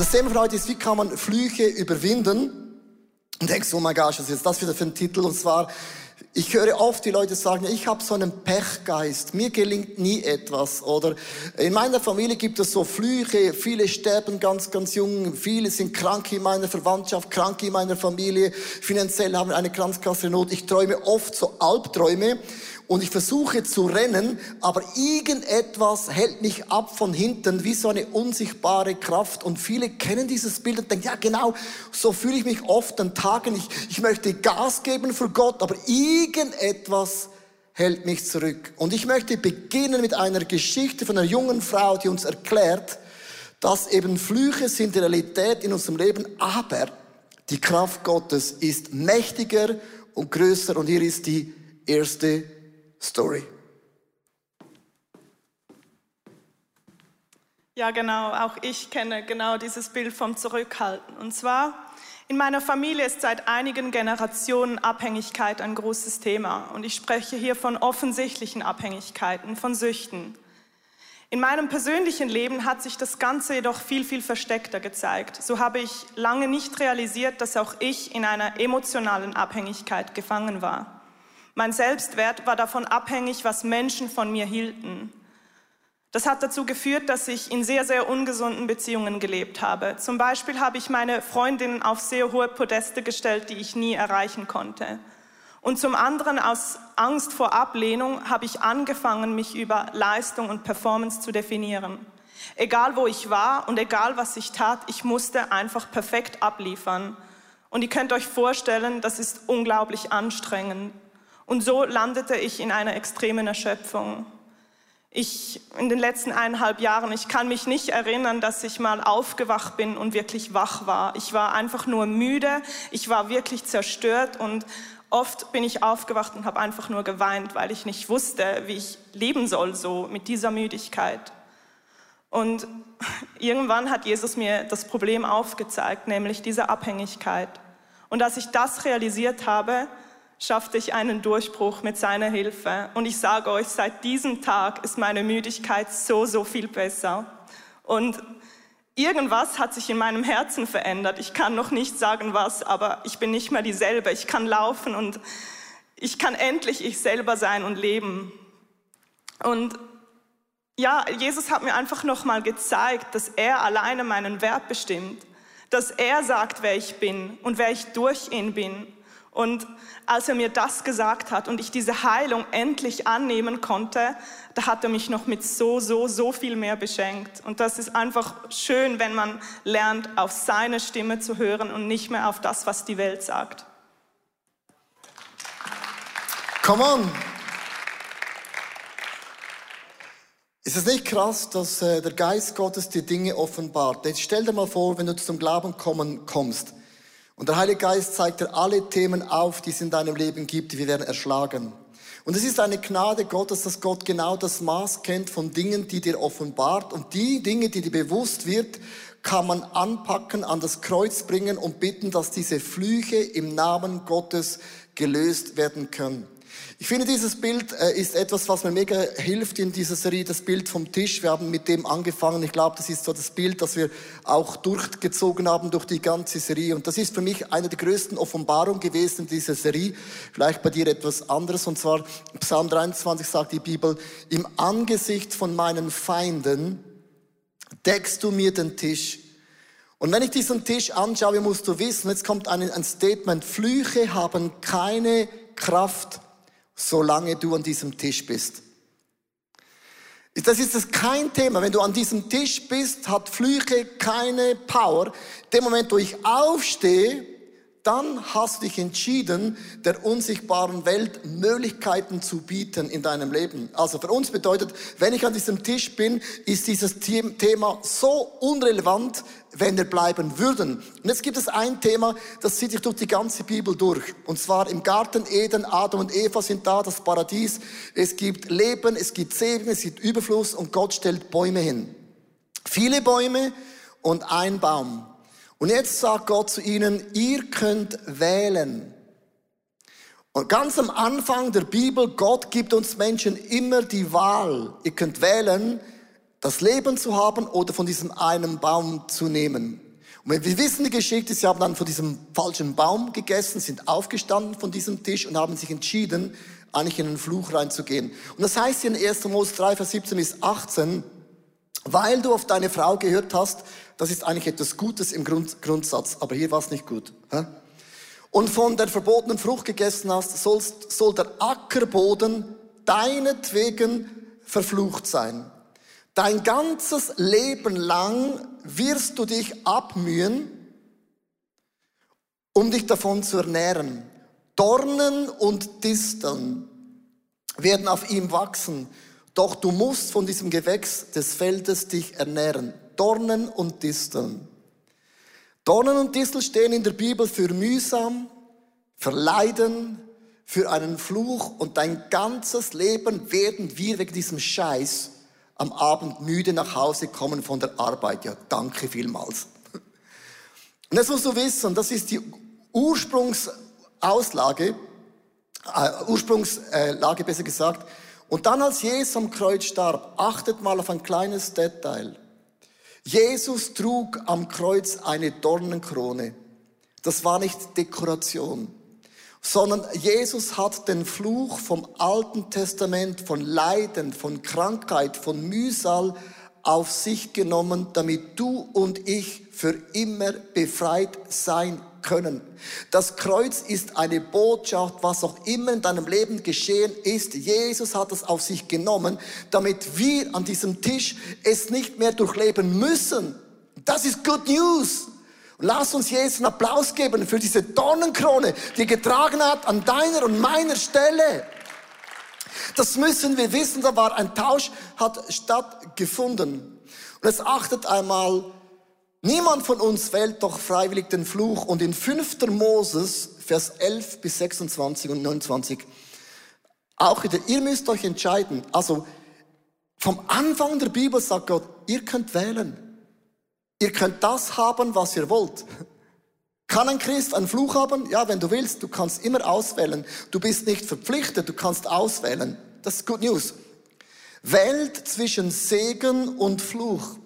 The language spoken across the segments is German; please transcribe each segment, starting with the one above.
das Thema von heute ist, wie kann man Flüche überwinden? Und denkst, oh mein Gott, was ist jetzt das wieder für ein Titel? Und zwar, ich höre oft die Leute sagen, ich habe so einen Pechgeist, mir gelingt nie etwas. Oder in meiner Familie gibt es so Flüche, viele sterben ganz, ganz jung, viele sind krank in meiner Verwandtschaft, krank in meiner Familie, finanziell haben eine ganz Not. Ich träume oft so Albträume und ich versuche zu rennen, aber irgendetwas hält mich ab von hinten, wie so eine unsichtbare Kraft. Und viele kennen dieses Bild und denken, ja genau, so fühle ich mich oft an Tagen. Ich, ich möchte Gas geben für Gott, aber irgendetwas hält mich zurück. Und ich möchte beginnen mit einer Geschichte von einer jungen Frau, die uns erklärt, dass eben Flüche sind die Realität in unserem Leben, aber die Kraft Gottes ist mächtiger und größer und hier ist die erste Story. Ja, genau. Auch ich kenne genau dieses Bild vom Zurückhalten. Und zwar, in meiner Familie ist seit einigen Generationen Abhängigkeit ein großes Thema. Und ich spreche hier von offensichtlichen Abhängigkeiten, von Süchten. In meinem persönlichen Leben hat sich das Ganze jedoch viel, viel versteckter gezeigt. So habe ich lange nicht realisiert, dass auch ich in einer emotionalen Abhängigkeit gefangen war. Mein Selbstwert war davon abhängig, was Menschen von mir hielten. Das hat dazu geführt, dass ich in sehr, sehr ungesunden Beziehungen gelebt habe. Zum Beispiel habe ich meine Freundinnen auf sehr hohe Podeste gestellt, die ich nie erreichen konnte. Und zum anderen aus Angst vor Ablehnung habe ich angefangen, mich über Leistung und Performance zu definieren. Egal wo ich war und egal was ich tat, ich musste einfach perfekt abliefern. Und ihr könnt euch vorstellen, das ist unglaublich anstrengend. Und so landete ich in einer extremen Erschöpfung. Ich, in den letzten eineinhalb Jahren, ich kann mich nicht erinnern, dass ich mal aufgewacht bin und wirklich wach war. Ich war einfach nur müde, ich war wirklich zerstört und oft bin ich aufgewacht und habe einfach nur geweint, weil ich nicht wusste, wie ich leben soll, so mit dieser Müdigkeit. Und irgendwann hat Jesus mir das Problem aufgezeigt, nämlich diese Abhängigkeit. Und als ich das realisiert habe, schaffte ich einen Durchbruch mit seiner Hilfe. Und ich sage euch, seit diesem Tag ist meine Müdigkeit so, so viel besser. Und irgendwas hat sich in meinem Herzen verändert. Ich kann noch nicht sagen was, aber ich bin nicht mehr dieselbe. Ich kann laufen und ich kann endlich ich selber sein und leben. Und ja, Jesus hat mir einfach nochmal gezeigt, dass er alleine meinen Wert bestimmt, dass er sagt, wer ich bin und wer ich durch ihn bin und als er mir das gesagt hat und ich diese Heilung endlich annehmen konnte, da hat er mich noch mit so, so, so viel mehr beschenkt. Und das ist einfach schön, wenn man lernt, auf seine Stimme zu hören und nicht mehr auf das, was die Welt sagt. Come on! Ist es nicht krass, dass äh, der Geist Gottes dir Dinge offenbart? Jetzt stell dir mal vor, wenn du zum Glauben kommen kommst. Und der Heilige Geist zeigt dir alle Themen auf, die es in deinem Leben gibt, die werden erschlagen. Und es ist eine Gnade Gottes, dass Gott genau das Maß kennt von Dingen, die dir offenbart. Und die Dinge, die dir bewusst wird, kann man anpacken, an das Kreuz bringen und bitten, dass diese Flüche im Namen Gottes gelöst werden können. Ich finde, dieses Bild äh, ist etwas, was mir mega hilft in dieser Serie, das Bild vom Tisch. Wir haben mit dem angefangen. Ich glaube, das ist so das Bild, das wir auch durchgezogen haben durch die ganze Serie. Und das ist für mich eine der größten Offenbarungen gewesen in dieser Serie. Vielleicht bei dir etwas anderes. Und zwar Psalm 23 sagt die Bibel, im Angesicht von meinen Feinden deckst du mir den Tisch. Und wenn ich diesen Tisch anschaue, musst du wissen, jetzt kommt ein, ein Statement, Flüche haben keine Kraft solange du an diesem Tisch bist. Das ist das kein Thema. Wenn du an diesem Tisch bist, hat Flüche keine Power. Dem Moment, wo ich aufstehe, dann hast du dich entschieden, der unsichtbaren Welt Möglichkeiten zu bieten in deinem Leben. Also für uns bedeutet, wenn ich an diesem Tisch bin, ist dieses Thema so unrelevant, wenn wir bleiben würden. Und jetzt gibt es ein Thema, das zieht sich durch die ganze Bibel durch. Und zwar im Garten Eden, Adam und Eva sind da, das Paradies. Es gibt Leben, es gibt Segen, es gibt Überfluss und Gott stellt Bäume hin. Viele Bäume und ein Baum. Und jetzt sagt Gott zu ihnen, ihr könnt wählen. Und ganz am Anfang der Bibel, Gott gibt uns Menschen immer die Wahl. Ihr könnt wählen, das Leben zu haben oder von diesem einen Baum zu nehmen. Und wir wissen die Geschichte, sie haben dann von diesem falschen Baum gegessen, sind aufgestanden von diesem Tisch und haben sich entschieden, eigentlich in einen Fluch reinzugehen. Und das heißt hier in 1. Mose 3, Vers 17 bis 18, weil du auf deine Frau gehört hast, das ist eigentlich etwas Gutes im Grund, Grundsatz, aber hier war es nicht gut. Hä? Und von der verbotenen Frucht gegessen hast, sollst, soll der Ackerboden deinetwegen verflucht sein. Dein ganzes Leben lang wirst du dich abmühen, um dich davon zu ernähren. Dornen und Disteln werden auf ihm wachsen, doch du musst von diesem Gewächs des Feldes dich ernähren. Dornen und Disteln. Dornen und Disteln stehen in der Bibel für mühsam, für Leiden, für einen Fluch und dein ganzes Leben werden wir wegen diesem Scheiß am Abend müde nach Hause kommen von der Arbeit. Ja, danke vielmals. Und das musst du wissen, das ist die Ursprungsauslage, äh, Ursprungslage besser gesagt. Und dann als Jesus am Kreuz starb, achtet mal auf ein kleines Detail. Jesus trug am Kreuz eine Dornenkrone. Das war nicht Dekoration sondern Jesus hat den Fluch vom Alten Testament, von Leiden, von Krankheit, von Mühsal auf sich genommen, damit du und ich für immer befreit sein können. Das Kreuz ist eine Botschaft, was auch immer in deinem Leben geschehen ist. Jesus hat es auf sich genommen, damit wir an diesem Tisch es nicht mehr durchleben müssen. Das ist Good News. Lass uns Jesus einen Applaus geben für diese Dornenkrone, die er getragen hat an deiner und meiner Stelle. Das müssen wir wissen, da war ein Tausch, hat stattgefunden. Und jetzt achtet einmal, niemand von uns wählt doch freiwillig den Fluch. Und in 5. Moses, Vers 11 bis 26 und 29, auch wieder, ihr müsst euch entscheiden. Also, vom Anfang der Bibel sagt Gott, ihr könnt wählen. Ihr könnt das haben, was ihr wollt. Kann ein Christ einen Fluch haben? Ja, wenn du willst, du kannst immer auswählen. Du bist nicht verpflichtet, du kannst auswählen. Das ist Good News. Wählt zwischen Segen und Fluch.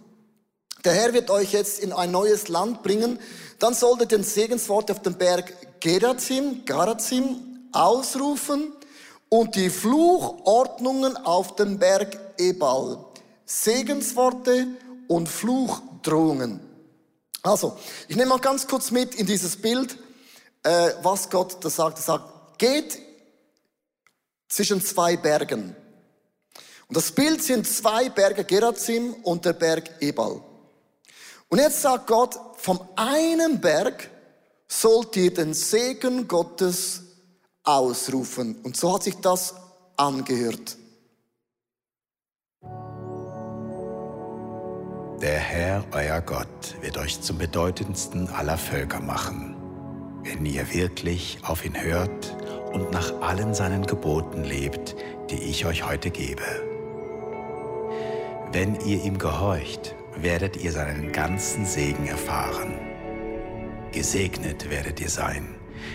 Der Herr wird euch jetzt in ein neues Land bringen. Dann solltet ihr den Segenswort auf dem Berg Gerazim, Garazim ausrufen und die Fluchordnungen auf dem Berg Ebal. Segensworte und Fluchdrohungen. Also, ich nehme mal ganz kurz mit in dieses Bild, äh, was Gott da sagt. Er sagt, geht zwischen zwei Bergen. Und das Bild sind zwei Berge, Gerazim und der Berg Ebal. Und jetzt sagt Gott, vom einen Berg sollt ihr den Segen Gottes ausrufen. Und so hat sich das angehört. Der Herr, euer Gott, wird euch zum bedeutendsten aller Völker machen, wenn ihr wirklich auf ihn hört und nach allen seinen Geboten lebt, die ich euch heute gebe. Wenn ihr ihm gehorcht, werdet ihr seinen ganzen Segen erfahren. Gesegnet werdet ihr sein,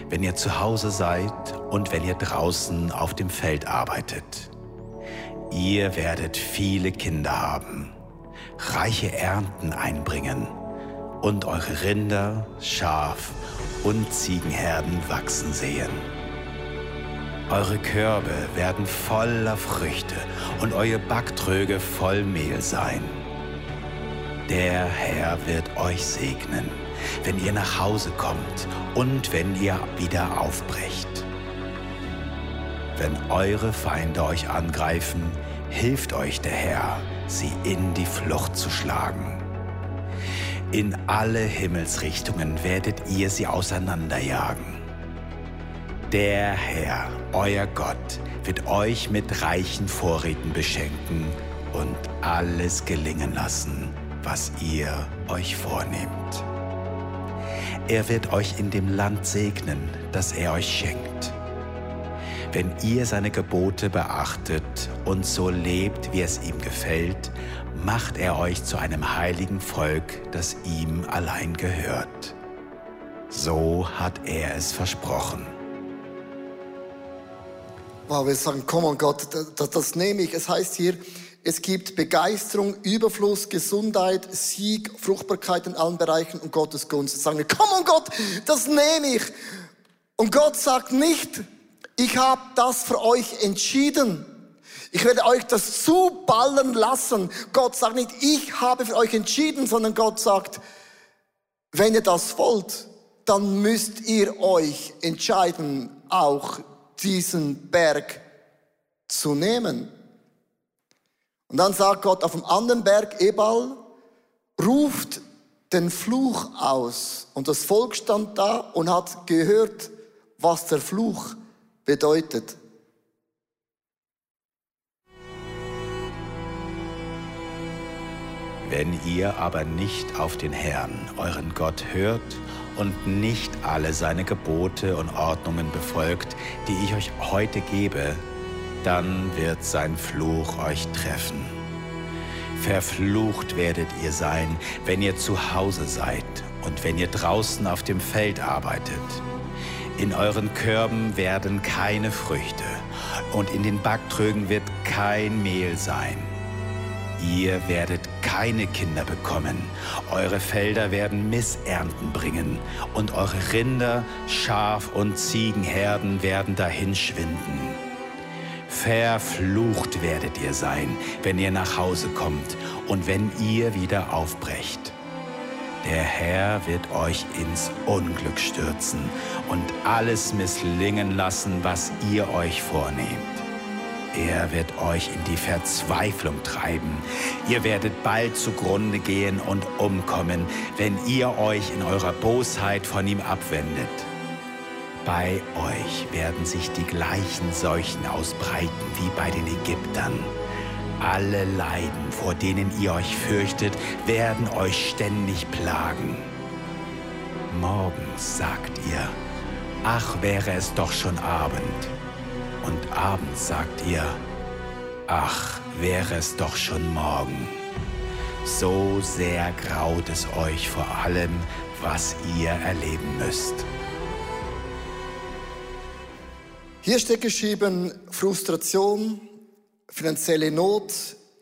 wenn ihr zu Hause seid und wenn ihr draußen auf dem Feld arbeitet. Ihr werdet viele Kinder haben reiche Ernten einbringen und eure Rinder, Schaf und Ziegenherden wachsen sehen. Eure Körbe werden voller Früchte und eure Backtröge voll Mehl sein. Der Herr wird euch segnen, wenn ihr nach Hause kommt und wenn ihr wieder aufbrecht. Wenn eure Feinde euch angreifen, hilft euch der Herr sie in die Flucht zu schlagen. In alle Himmelsrichtungen werdet ihr sie auseinanderjagen. Der Herr, euer Gott, wird euch mit reichen Vorräten beschenken und alles gelingen lassen, was ihr euch vornehmt. Er wird euch in dem Land segnen, das er euch schenkt wenn ihr seine Gebote beachtet und so lebt, wie es ihm gefällt, macht er euch zu einem heiligen Volk, das ihm allein gehört. So hat er es versprochen. Wow, wir sagen, komm Gott, das, das nehme ich. Es heißt hier, Es gibt Begeisterung, Überfluss, Gesundheit, Sieg, Fruchtbarkeit in allen Bereichen und Gottes Gunst. Sagen wir, komm on Gott, das nehme ich. Und Gott sagt nicht, ich habe das für euch entschieden. Ich werde euch das zuballern lassen. Gott sagt nicht, ich habe für euch entschieden, sondern Gott sagt, wenn ihr das wollt, dann müsst ihr euch entscheiden, auch diesen Berg zu nehmen. Und dann sagt Gott auf dem anderen Berg Ebal, ruft den Fluch aus. Und das Volk stand da und hat gehört, was der Fluch bedeutet. Wenn ihr aber nicht auf den Herrn, euren Gott, hört und nicht alle seine Gebote und Ordnungen befolgt, die ich euch heute gebe, dann wird sein Fluch euch treffen. Verflucht werdet ihr sein, wenn ihr zu Hause seid und wenn ihr draußen auf dem Feld arbeitet. In euren Körben werden keine Früchte und in den Backtrögen wird kein Mehl sein Ihr werdet keine Kinder bekommen, eure Felder werden Missernten bringen und eure Rinder, Schaf- und Ziegenherden werden dahinschwinden. Verflucht werdet ihr sein, wenn ihr nach Hause kommt und wenn ihr wieder aufbrecht. Der Herr wird euch ins Unglück stürzen und alles misslingen lassen, was ihr euch vornehmt. Er wird euch in die Verzweiflung treiben. Ihr werdet bald zugrunde gehen und umkommen, wenn ihr euch in eurer Bosheit von ihm abwendet. Bei euch werden sich die gleichen Seuchen ausbreiten wie bei den Ägyptern. Alle Leiden, vor denen ihr euch fürchtet, werden euch ständig plagen. Morgens sagt ihr, ach wäre es doch schon Abend und abends sagt ihr, ach, wäre es doch schon morgen. So sehr graut es euch vor allem, was ihr erleben müsst. Hier steht geschrieben Frustration, finanzielle Not,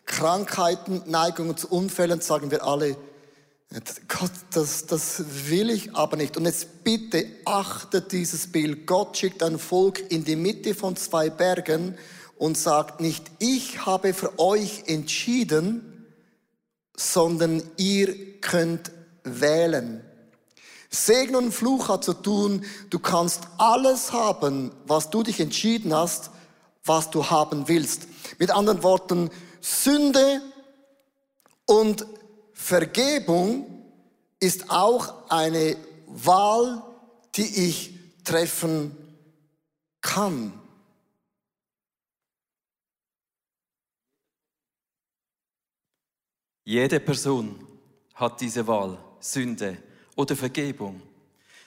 Krankheiten, Neigungen zu Unfällen, sagen wir alle, Gott, das, das will ich aber nicht. Und jetzt bitte achtet dieses Bild. Gott schickt ein Volk in die Mitte von zwei Bergen und sagt nicht, ich habe für euch entschieden, sondern ihr könnt wählen. Segen und Fluch hat zu tun, du kannst alles haben, was du dich entschieden hast, was du haben willst. Mit anderen Worten, Sünde und Vergebung ist auch eine Wahl, die ich treffen kann. Jede Person hat diese Wahl, Sünde oder Vergebung.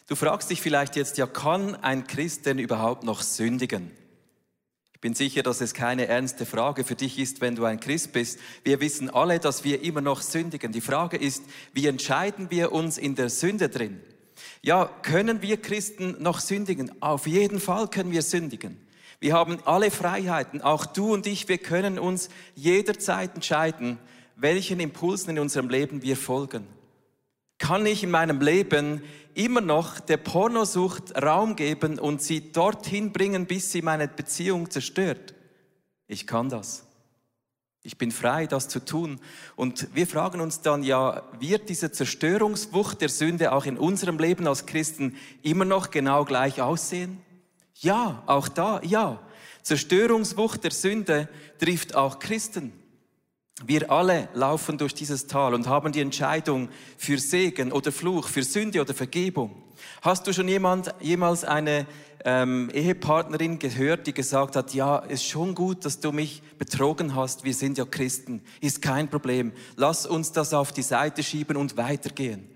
Du fragst dich vielleicht jetzt, ja, kann ein Christ denn überhaupt noch sündigen? Ich bin sicher, dass es keine ernste Frage für dich ist, wenn du ein Christ bist. Wir wissen alle, dass wir immer noch sündigen. Die Frage ist, wie entscheiden wir uns in der Sünde drin? Ja, können wir Christen noch sündigen? Auf jeden Fall können wir sündigen. Wir haben alle Freiheiten, auch du und ich, wir können uns jederzeit entscheiden, welchen Impulsen in unserem Leben wir folgen. Kann ich in meinem Leben immer noch der Pornosucht Raum geben und sie dorthin bringen, bis sie meine Beziehung zerstört. Ich kann das. Ich bin frei, das zu tun. Und wir fragen uns dann ja, wird diese Zerstörungswucht der Sünde auch in unserem Leben als Christen immer noch genau gleich aussehen? Ja, auch da, ja. Zerstörungswucht der Sünde trifft auch Christen. Wir alle laufen durch dieses Tal und haben die Entscheidung für Segen oder Fluch, für Sünde oder Vergebung. Hast du schon jemand, jemals eine ähm, Ehepartnerin gehört, die gesagt hat, ja, ist schon gut, dass du mich betrogen hast, wir sind ja Christen, ist kein Problem, lass uns das auf die Seite schieben und weitergehen.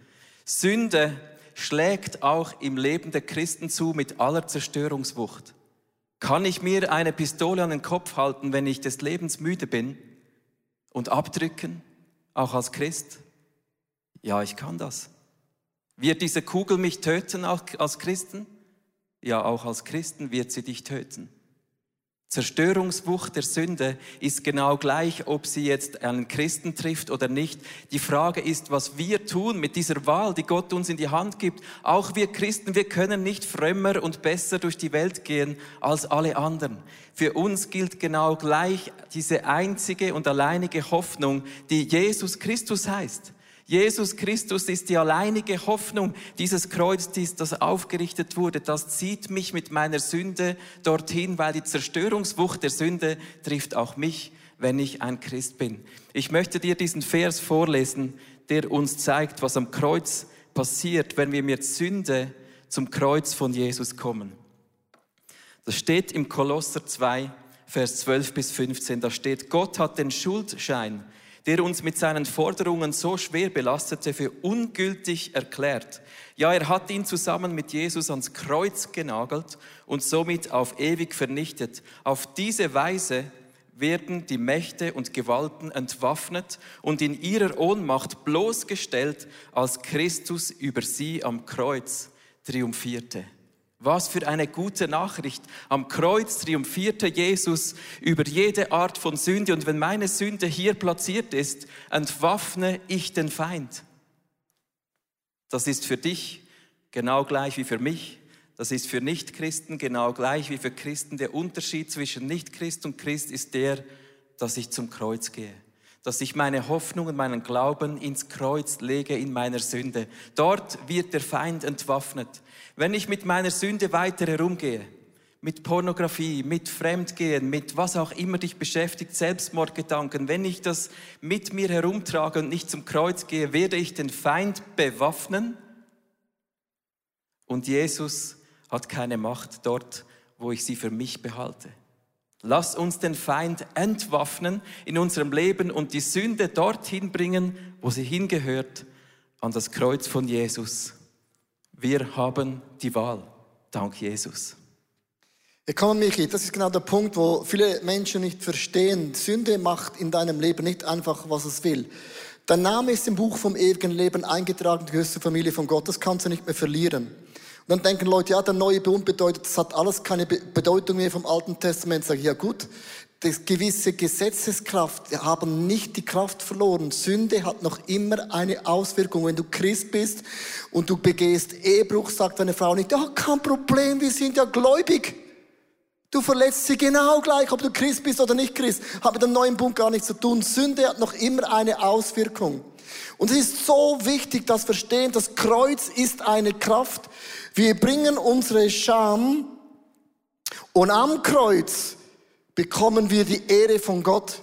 Sünde schlägt auch im Leben der Christen zu mit aller Zerstörungswucht. Kann ich mir eine Pistole an den Kopf halten, wenn ich des Lebens müde bin? Und abdrücken, auch als Christ? Ja, ich kann das. Wird diese Kugel mich töten auch als Christen? Ja, auch als Christen wird sie dich töten. Zerstörungswucht der Sünde ist genau gleich, ob sie jetzt einen Christen trifft oder nicht. Die Frage ist, was wir tun mit dieser Wahl, die Gott uns in die Hand gibt. Auch wir Christen, wir können nicht frömmer und besser durch die Welt gehen als alle anderen. Für uns gilt genau gleich diese einzige und alleinige Hoffnung, die Jesus Christus heißt. Jesus Christus ist die alleinige Hoffnung dieses Kreuzes, das aufgerichtet wurde. Das zieht mich mit meiner Sünde dorthin, weil die Zerstörungswucht der Sünde trifft auch mich, wenn ich ein Christ bin. Ich möchte dir diesen Vers vorlesen, der uns zeigt, was am Kreuz passiert, wenn wir mit Sünde zum Kreuz von Jesus kommen. Das steht im Kolosser 2, Vers 12 bis 15. Da steht, Gott hat den Schuldschein der uns mit seinen Forderungen so schwer belastete, für ungültig erklärt. Ja, er hat ihn zusammen mit Jesus ans Kreuz genagelt und somit auf ewig vernichtet. Auf diese Weise werden die Mächte und Gewalten entwaffnet und in ihrer Ohnmacht bloßgestellt, als Christus über sie am Kreuz triumphierte. Was für eine gute Nachricht. Am Kreuz triumphierte Jesus über jede Art von Sünde. Und wenn meine Sünde hier platziert ist, entwaffne ich den Feind. Das ist für dich genau gleich wie für mich. Das ist für Nichtchristen genau gleich wie für Christen. Der Unterschied zwischen Nichtchrist und Christ ist der, dass ich zum Kreuz gehe dass ich meine Hoffnung und meinen Glauben ins Kreuz lege in meiner Sünde. Dort wird der Feind entwaffnet. Wenn ich mit meiner Sünde weiter herumgehe, mit Pornografie, mit Fremdgehen, mit was auch immer dich beschäftigt, Selbstmordgedanken, wenn ich das mit mir herumtrage und nicht zum Kreuz gehe, werde ich den Feind bewaffnen. Und Jesus hat keine Macht dort, wo ich sie für mich behalte. Lass uns den Feind entwaffnen in unserem Leben und die Sünde dorthin bringen, wo sie hingehört, an das Kreuz von Jesus. Wir haben die Wahl. Dank Jesus. Komm, Michi, das ist genau der Punkt, wo viele Menschen nicht verstehen. Sünde macht in deinem Leben nicht einfach, was es will. Dein Name ist im Buch vom ewigen Leben eingetragen, die höchste Familie von Gott. Das kannst du nicht mehr verlieren. Und dann denken Leute, ja, der neue Bund bedeutet, das hat alles keine Bedeutung mehr vom Alten Testament. Sag ich, ja gut, das gewisse Gesetzeskraft haben nicht die Kraft verloren. Sünde hat noch immer eine Auswirkung. Wenn du Christ bist und du begehst Ehebruch, sagt deine Frau nicht, ja, kein Problem, wir sind ja gläubig. Du verletzt sie genau gleich, ob du Christ bist oder nicht Christ. Hat mit dem neuen Bund gar nichts zu tun. Sünde hat noch immer eine Auswirkung. Und es ist so wichtig, dass verstehen, das Kreuz ist eine Kraft. Wir bringen unsere Scham und am Kreuz bekommen wir die Ehre von Gott.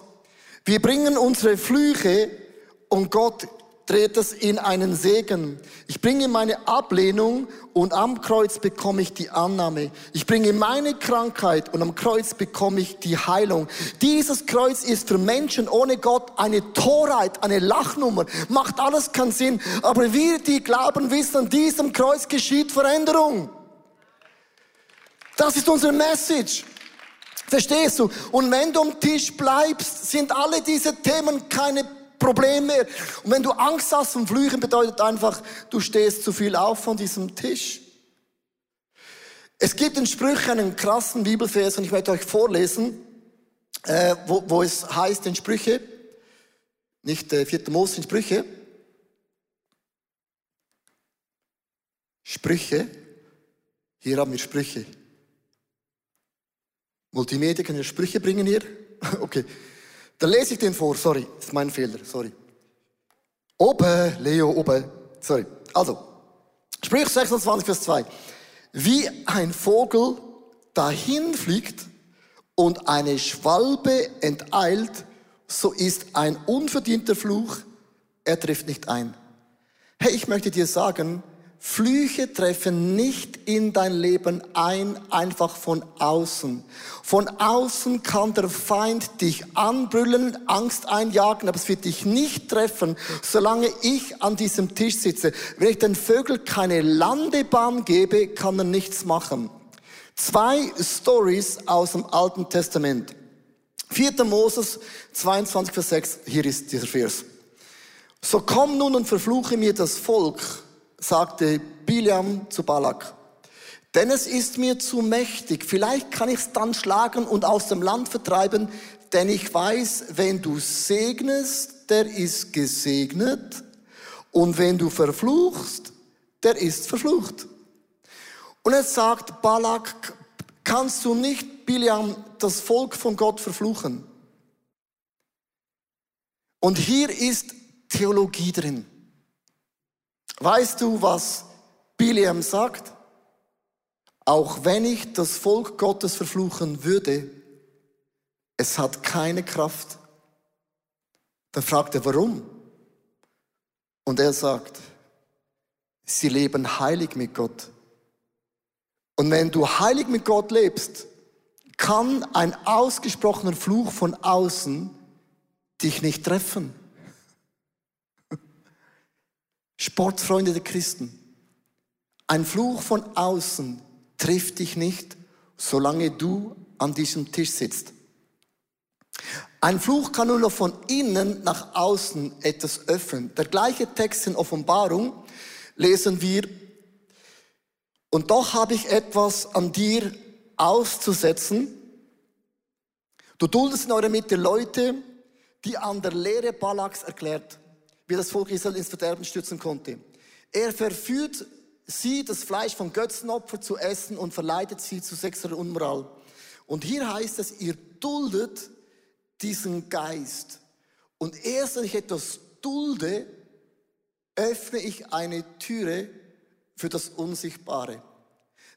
Wir bringen unsere Flüche und Gott dreht es in einen Segen. Ich bringe meine Ablehnung und am Kreuz bekomme ich die Annahme. Ich bringe meine Krankheit und am Kreuz bekomme ich die Heilung. Dieses Kreuz ist für Menschen ohne Gott eine Torheit, eine Lachnummer. Macht alles keinen Sinn. Aber wir, die glauben, wissen, an diesem Kreuz geschieht Veränderung. Das ist unsere Message. Verstehst du? Und wenn du am Tisch bleibst, sind alle diese Themen keine Probleme mehr. Und wenn du Angst hast und Flüchen, bedeutet einfach, du stehst zu viel auf von diesem Tisch. Es gibt in Sprüchen einen krassen Bibelvers und ich möchte euch vorlesen, äh, wo, wo es heißt in Sprüche, nicht äh, 4. Mose, in Sprüche, Sprüche, hier haben wir Sprüche. Multimedia kann ja Sprüche bringen hier. Okay. Dann lese ich den vor. Sorry, das ist mein Fehler. Sorry. Oben, Leo, oben. Sorry. Also, Sprüche 26, Vers 2. Wie ein Vogel dahin fliegt und eine Schwalbe enteilt, so ist ein unverdienter Fluch, er trifft nicht ein. Hey, ich möchte dir sagen, Flüche treffen nicht in dein Leben ein, einfach von außen. Von außen kann der Feind dich anbrüllen, Angst einjagen, aber es wird dich nicht treffen, solange ich an diesem Tisch sitze. Wenn ich den Vögeln keine Landebahn gebe, kann er nichts machen. Zwei Stories aus dem Alten Testament. 4. Moses 22, Vers 6, hier ist dieser Vers. So komm nun und verfluche mir das Volk, sagte Biliam zu Balak. Denn es ist mir zu mächtig. Vielleicht kann ich es dann schlagen und aus dem Land vertreiben, denn ich weiß, wenn du segnest, der ist gesegnet. Und wenn du verfluchst, der ist verflucht. Und er sagt Balak, kannst du nicht, Biliam, das Volk von Gott verfluchen? Und hier ist Theologie drin. Weißt du, was Biliam sagt? Auch wenn ich das Volk Gottes verfluchen würde, es hat keine Kraft. Dann fragt er, warum? Und er sagt, sie leben heilig mit Gott. Und wenn du heilig mit Gott lebst, kann ein ausgesprochener Fluch von außen dich nicht treffen. Sportfreunde der Christen, ein Fluch von außen trifft dich nicht, solange du an diesem Tisch sitzt. Ein Fluch kann nur noch von innen nach außen etwas öffnen. Der gleiche Text in Offenbarung lesen wir, und doch habe ich etwas an dir auszusetzen. Du duldest in eurer Mitte Leute, die an der Lehre Balaks erklärt, wie das Volk Israel ins Verderben stürzen konnte. Er verführt sie, das Fleisch von Götzenopfer zu essen und verleitet sie zu sexueller Unmoral. Und hier heißt es, ihr duldet diesen Geist. Und erst wenn ich etwas dulde, öffne ich eine Türe für das Unsichtbare.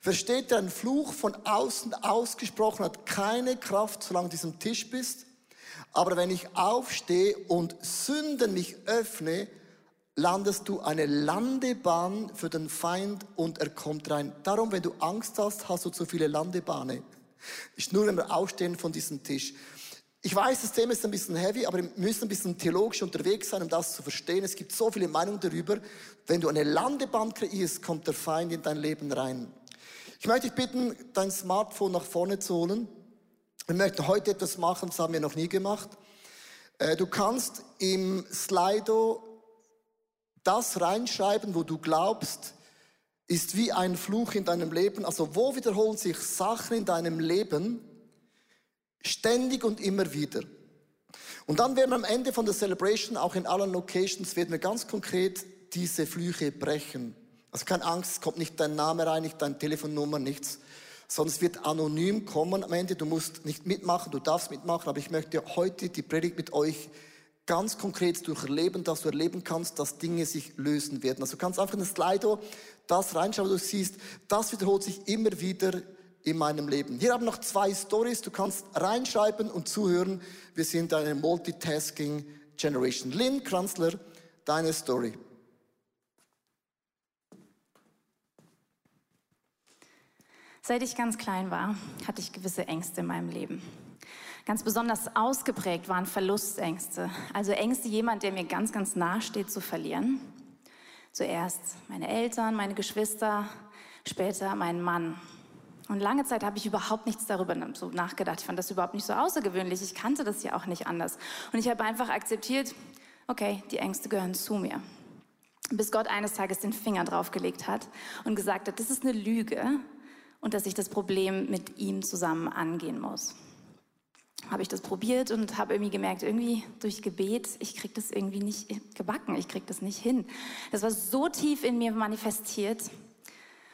Versteht ihr, ein Fluch von außen ausgesprochen hat keine Kraft, solange du diesem Tisch bist. Aber wenn ich aufstehe und Sünden mich öffne, landest du eine Landebahn für den Feind und er kommt rein. Darum, wenn du Angst hast, hast du zu viele Landebahnen. Ist nur, wenn wir aufstehen von diesem Tisch. Ich weiß, das Thema ist ein bisschen heavy, aber wir müssen ein bisschen theologisch unterwegs sein, um das zu verstehen. Es gibt so viele Meinungen darüber. Wenn du eine Landebahn kreierst, kommt der Feind in dein Leben rein. Ich möchte dich bitten, dein Smartphone nach vorne zu holen. Wir möchten heute etwas machen, das haben wir noch nie gemacht. Äh, du kannst im Slido das reinschreiben, wo du glaubst, ist wie ein Fluch in deinem Leben. Also wo wiederholen sich Sachen in deinem Leben ständig und immer wieder. Und dann werden wir am Ende von der Celebration, auch in allen Locations, werden wir ganz konkret diese Flüche brechen. Also keine Angst, es kommt nicht dein Name rein, nicht deine Telefonnummer, nichts, es wird anonym kommen am Ende. Du musst nicht mitmachen, du darfst mitmachen, aber ich möchte heute die Predigt mit euch ganz konkret durcherleben, dass du erleben kannst, dass Dinge sich lösen werden. Also du kannst einfach in das Slido das reinschauen, du siehst, das wiederholt sich immer wieder in meinem Leben. Hier haben noch zwei Stories, du kannst reinschreiben und zuhören. Wir sind eine Multitasking Generation. Lynn Kranzler, deine Story. Seit ich ganz klein war, hatte ich gewisse Ängste in meinem Leben. Ganz besonders ausgeprägt waren Verlustängste. Also Ängste, jemand, der mir ganz, ganz nahe steht, zu verlieren. Zuerst meine Eltern, meine Geschwister, später meinen Mann. Und lange Zeit habe ich überhaupt nichts darüber so nachgedacht. Ich fand das überhaupt nicht so außergewöhnlich. Ich kannte das ja auch nicht anders. Und ich habe einfach akzeptiert, okay, die Ängste gehören zu mir. Bis Gott eines Tages den Finger draufgelegt hat und gesagt hat, das ist eine Lüge und dass ich das Problem mit ihm zusammen angehen muss habe ich das probiert und habe irgendwie gemerkt, irgendwie durch Gebet, ich kriege das irgendwie nicht gebacken, ich kriege das nicht hin. Das war so tief in mir manifestiert.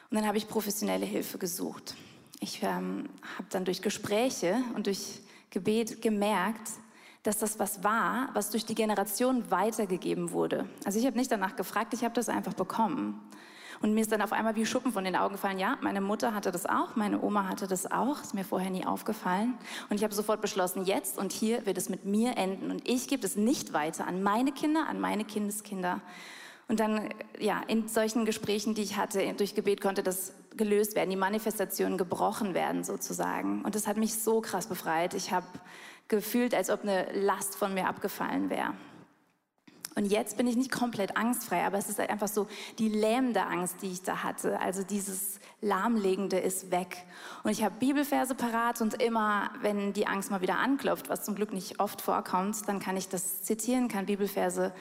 Und dann habe ich professionelle Hilfe gesucht. Ich ähm, habe dann durch Gespräche und durch Gebet gemerkt, dass das was war, was durch die Generation weitergegeben wurde. Also ich habe nicht danach gefragt, ich habe das einfach bekommen. Und mir ist dann auf einmal wie Schuppen von den Augen gefallen, ja, meine Mutter hatte das auch, meine Oma hatte das auch, ist mir vorher nie aufgefallen. Und ich habe sofort beschlossen, jetzt und hier wird es mit mir enden. Und ich gebe es nicht weiter an meine Kinder, an meine Kindeskinder. Und dann, ja, in solchen Gesprächen, die ich hatte, durch Gebet konnte das gelöst werden, die Manifestationen gebrochen werden sozusagen. Und das hat mich so krass befreit. Ich habe gefühlt, als ob eine Last von mir abgefallen wäre. Und jetzt bin ich nicht komplett angstfrei, aber es ist halt einfach so die lähmende Angst, die ich da hatte. Also dieses lahmlegende ist weg. Und ich habe Bibelverse parat und immer, wenn die Angst mal wieder anklopft, was zum Glück nicht oft vorkommt, dann kann ich das zitieren, kann Bibelverse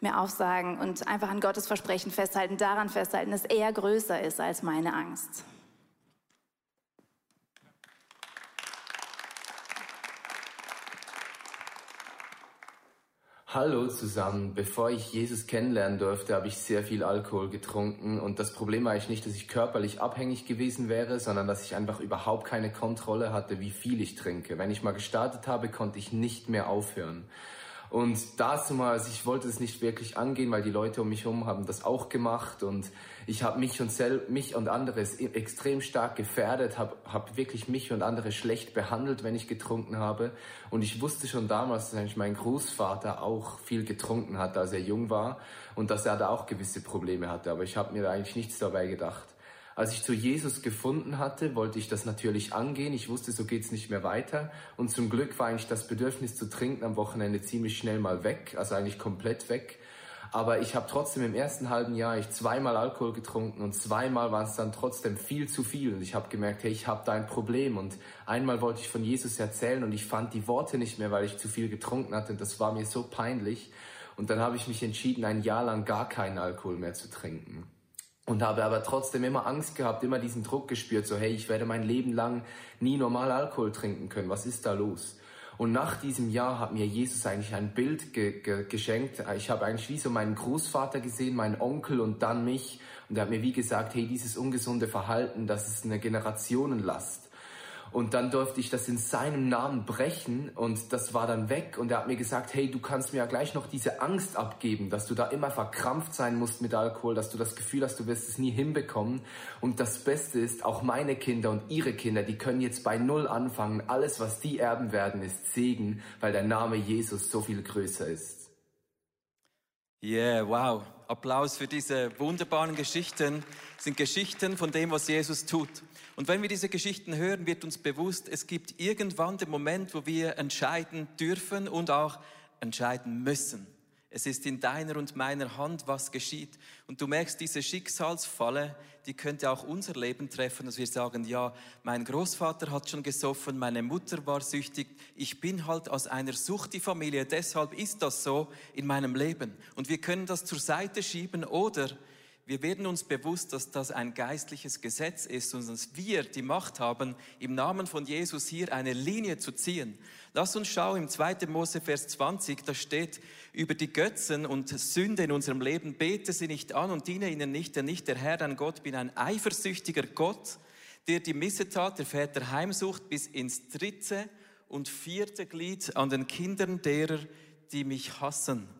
mir aufsagen und einfach an Gottes Versprechen festhalten, daran festhalten, dass er größer ist als meine Angst. Hallo zusammen. Bevor ich Jesus kennenlernen durfte, habe ich sehr viel Alkohol getrunken und das Problem war eigentlich nicht, dass ich körperlich abhängig gewesen wäre, sondern dass ich einfach überhaupt keine Kontrolle hatte, wie viel ich trinke. Wenn ich mal gestartet habe, konnte ich nicht mehr aufhören. Und dazu also ich wollte es nicht wirklich angehen, weil die Leute um mich herum haben das auch gemacht und ich habe mich und sel mich und andere extrem stark gefährdet, habe hab wirklich mich und andere schlecht behandelt, wenn ich getrunken habe. Und ich wusste schon damals, dass eigentlich mein Großvater auch viel getrunken hat, als er jung war und dass er da auch gewisse Probleme hatte. Aber ich habe mir da eigentlich nichts dabei gedacht. Als ich zu Jesus gefunden hatte, wollte ich das natürlich angehen. Ich wusste, so geht's nicht mehr weiter. Und zum Glück war eigentlich das Bedürfnis zu trinken am Wochenende ziemlich schnell mal weg, also eigentlich komplett weg. Aber ich habe trotzdem im ersten halben Jahr ich zweimal Alkohol getrunken und zweimal war es dann trotzdem viel zu viel. Und ich habe gemerkt, hey, ich habe da ein Problem. Und einmal wollte ich von Jesus erzählen und ich fand die Worte nicht mehr, weil ich zu viel getrunken hatte. Und das war mir so peinlich. Und dann habe ich mich entschieden, ein Jahr lang gar keinen Alkohol mehr zu trinken. Und habe aber trotzdem immer Angst gehabt, immer diesen Druck gespürt, so hey, ich werde mein Leben lang nie normal Alkohol trinken können. Was ist da los? Und nach diesem Jahr hat mir Jesus eigentlich ein Bild ge ge geschenkt. Ich habe eigentlich wie so meinen Großvater gesehen, meinen Onkel und dann mich. Und er hat mir wie gesagt, hey, dieses ungesunde Verhalten, das ist eine Generationenlast. Und dann durfte ich das in seinem Namen brechen und das war dann weg. Und er hat mir gesagt, hey, du kannst mir ja gleich noch diese Angst abgeben, dass du da immer verkrampft sein musst mit Alkohol, dass du das Gefühl hast, du wirst es nie hinbekommen. Und das Beste ist, auch meine Kinder und ihre Kinder, die können jetzt bei Null anfangen. Alles, was die erben werden, ist Segen, weil der Name Jesus so viel größer ist. Yeah, wow. Applaus für diese wunderbaren Geschichten. Sind Geschichten von dem, was Jesus tut. Und wenn wir diese Geschichten hören, wird uns bewusst, es gibt irgendwann den Moment, wo wir entscheiden dürfen und auch entscheiden müssen. Es ist in deiner und meiner Hand, was geschieht. Und du merkst, diese Schicksalsfalle, die könnte auch unser Leben treffen, dass wir sagen, ja, mein Großvater hat schon gesoffen, meine Mutter war süchtig, ich bin halt aus einer Suchti-Familie, deshalb ist das so in meinem Leben. Und wir können das zur Seite schieben oder wir werden uns bewusst, dass das ein geistliches Gesetz ist und dass wir die Macht haben, im Namen von Jesus hier eine Linie zu ziehen. Lass uns schauen im 2. Mose Vers 20, da steht über die Götzen und Sünde in unserem Leben, bete sie nicht an und diene ihnen nicht, denn nicht der Herr, dein Gott, bin ein eifersüchtiger Gott, der die Missetat der Väter heimsucht bis ins dritte und vierte Glied an den Kindern derer, die mich hassen.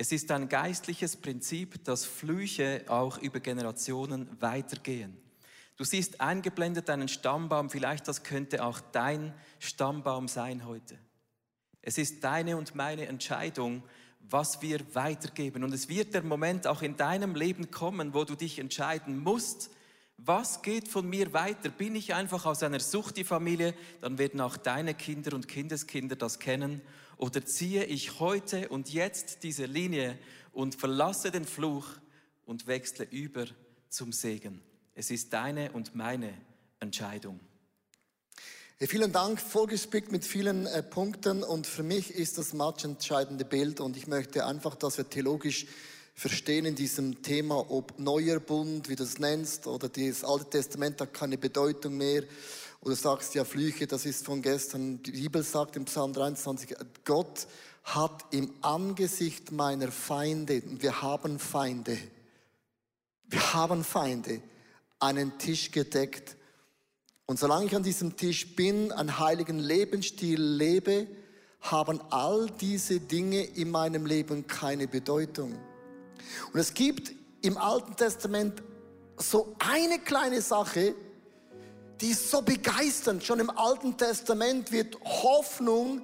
Es ist ein geistliches Prinzip, dass Flüche auch über Generationen weitergehen. Du siehst eingeblendet einen Stammbaum, vielleicht das könnte auch dein Stammbaum sein heute. Es ist deine und meine Entscheidung, was wir weitergeben. Und es wird der Moment auch in deinem Leben kommen, wo du dich entscheiden musst, was geht von mir weiter? Bin ich einfach aus einer Suchti-Familie? Dann werden auch deine Kinder und Kindeskinder das kennen oder ziehe ich heute und jetzt diese Linie und verlasse den Fluch und wechsle über zum Segen? Es ist deine und meine Entscheidung. Ja, vielen Dank, vollgespickt mit vielen äh, Punkten und für mich ist das match entscheidende Bild und ich möchte einfach, dass wir theologisch verstehen in diesem Thema, ob neuer Bund, wie du es nennst, oder das Alte Testament hat keine Bedeutung mehr oder sagst ja Flüche, das ist von gestern. Die Bibel sagt im Psalm 23, Gott hat im Angesicht meiner Feinde, wir haben Feinde, wir haben Feinde, einen Tisch gedeckt. Und solange ich an diesem Tisch bin, einen heiligen Lebensstil lebe, haben all diese Dinge in meinem Leben keine Bedeutung. Und es gibt im Alten Testament so eine kleine Sache, die ist so begeisternd. Schon im Alten Testament wird Hoffnung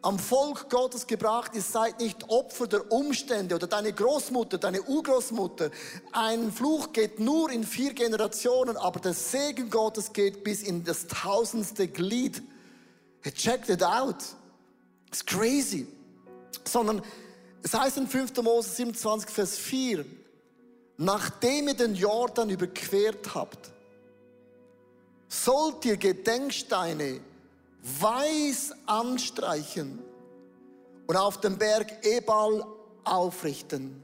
am Volk Gottes gebracht. Ihr seid nicht Opfer der Umstände oder deine Großmutter, deine Urgroßmutter. Ein Fluch geht nur in vier Generationen, aber der Segen Gottes geht bis in das tausendste Glied. Check it out. It's crazy. Sondern es heißt in 5. Mose 27, Vers 4, nachdem ihr den Jordan überquert habt, sollt ihr Gedenksteine weiß anstreichen und auf dem Berg Ebal aufrichten.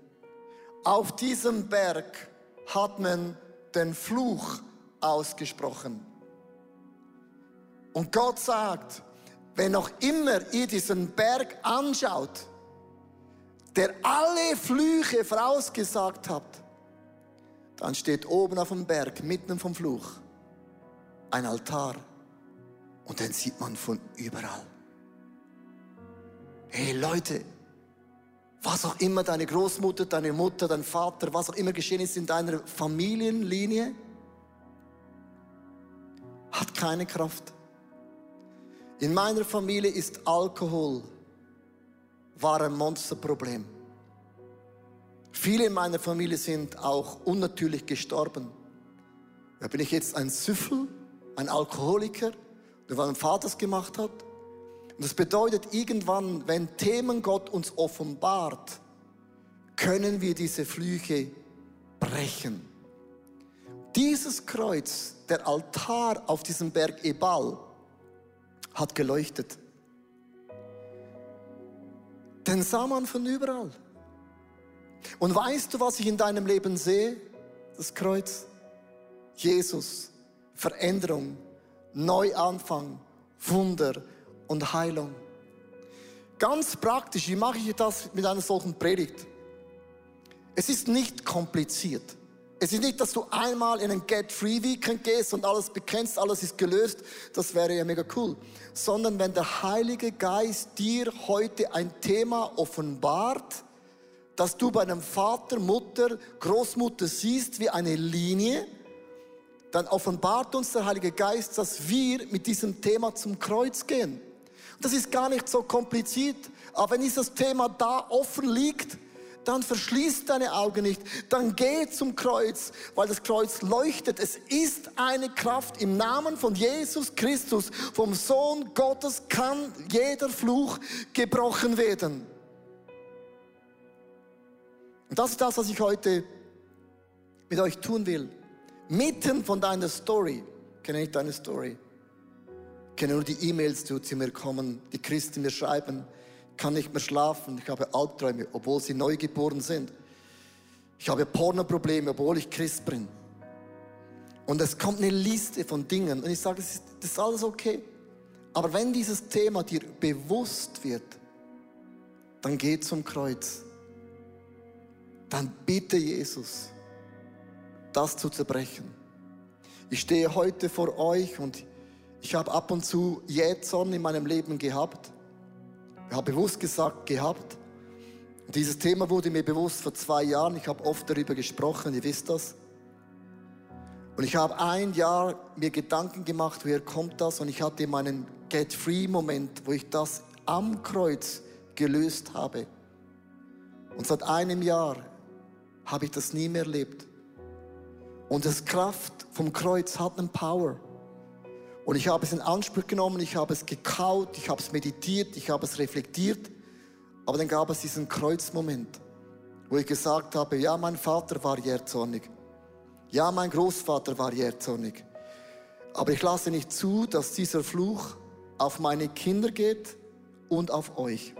Auf diesem Berg hat man den Fluch ausgesprochen. Und Gott sagt, wenn noch immer ihr diesen Berg anschaut, der alle Flüche vorausgesagt hat, dann steht oben auf dem Berg, mitten vom Fluch, ein Altar und den sieht man von überall. Hey Leute, was auch immer deine Großmutter, deine Mutter, dein Vater, was auch immer geschehen ist in deiner Familienlinie, hat keine Kraft. In meiner Familie ist Alkohol war ein Monsterproblem. Viele in meiner Familie sind auch unnatürlich gestorben. Da bin ich jetzt ein Süffel, ein Alkoholiker, der mein Vater es gemacht hat. Und das bedeutet, irgendwann, wenn Themen Gott uns offenbart, können wir diese Flüche brechen. Dieses Kreuz, der Altar auf diesem Berg Ebal, hat geleuchtet. Den sah man von überall. Und weißt du, was ich in deinem Leben sehe? Das Kreuz. Jesus, Veränderung, Neuanfang, Wunder und Heilung. Ganz praktisch, wie mache ich das mit einer solchen Predigt? Es ist nicht kompliziert. Es ist nicht, dass du einmal in ein Get-Free-Weekend gehst und alles bekennst, alles ist gelöst. Das wäre ja mega cool. Sondern wenn der Heilige Geist dir heute ein Thema offenbart, dass du bei einem Vater, Mutter, Großmutter siehst wie eine Linie, dann offenbart uns der Heilige Geist, dass wir mit diesem Thema zum Kreuz gehen. Das ist gar nicht so kompliziert. Aber wenn dieses Thema da offen liegt, dann verschließ deine Augen nicht, dann geh zum Kreuz, weil das Kreuz leuchtet. Es ist eine Kraft im Namen von Jesus Christus, vom Sohn Gottes kann jeder Fluch gebrochen werden. Und das ist das, was ich heute mit euch tun will. Mitten von deiner Story, kenne ich deine Story, kenne nur die E-Mails, die zu mir kommen, die Christen mir schreiben, kann nicht mehr schlafen, ich habe Albträume, obwohl sie neugeboren sind. Ich habe Pornoprobleme, obwohl ich Christ bin. Und es kommt eine Liste von Dingen und ich sage, das ist, das ist alles okay. Aber wenn dieses Thema dir bewusst wird, dann geh zum Kreuz. Dann bitte Jesus, das zu zerbrechen. Ich stehe heute vor euch und ich habe ab und zu Jähzorn in meinem Leben gehabt. Ich habe bewusst gesagt, gehabt. Dieses Thema wurde mir bewusst vor zwei Jahren. Ich habe oft darüber gesprochen, ihr wisst das. Und ich habe ein Jahr mir Gedanken gemacht, woher kommt das? Und ich hatte meinen Get-Free-Moment, wo ich das am Kreuz gelöst habe. Und seit einem Jahr habe ich das nie mehr erlebt. Und das Kraft vom Kreuz hat einen Power. Und ich habe es in Anspruch genommen, ich habe es gekaut, ich habe es meditiert, ich habe es reflektiert. Aber dann gab es diesen Kreuzmoment, wo ich gesagt habe, ja, mein Vater war jähzornig. Ja, mein Großvater war jähzornig. Aber ich lasse nicht zu, dass dieser Fluch auf meine Kinder geht und auf euch.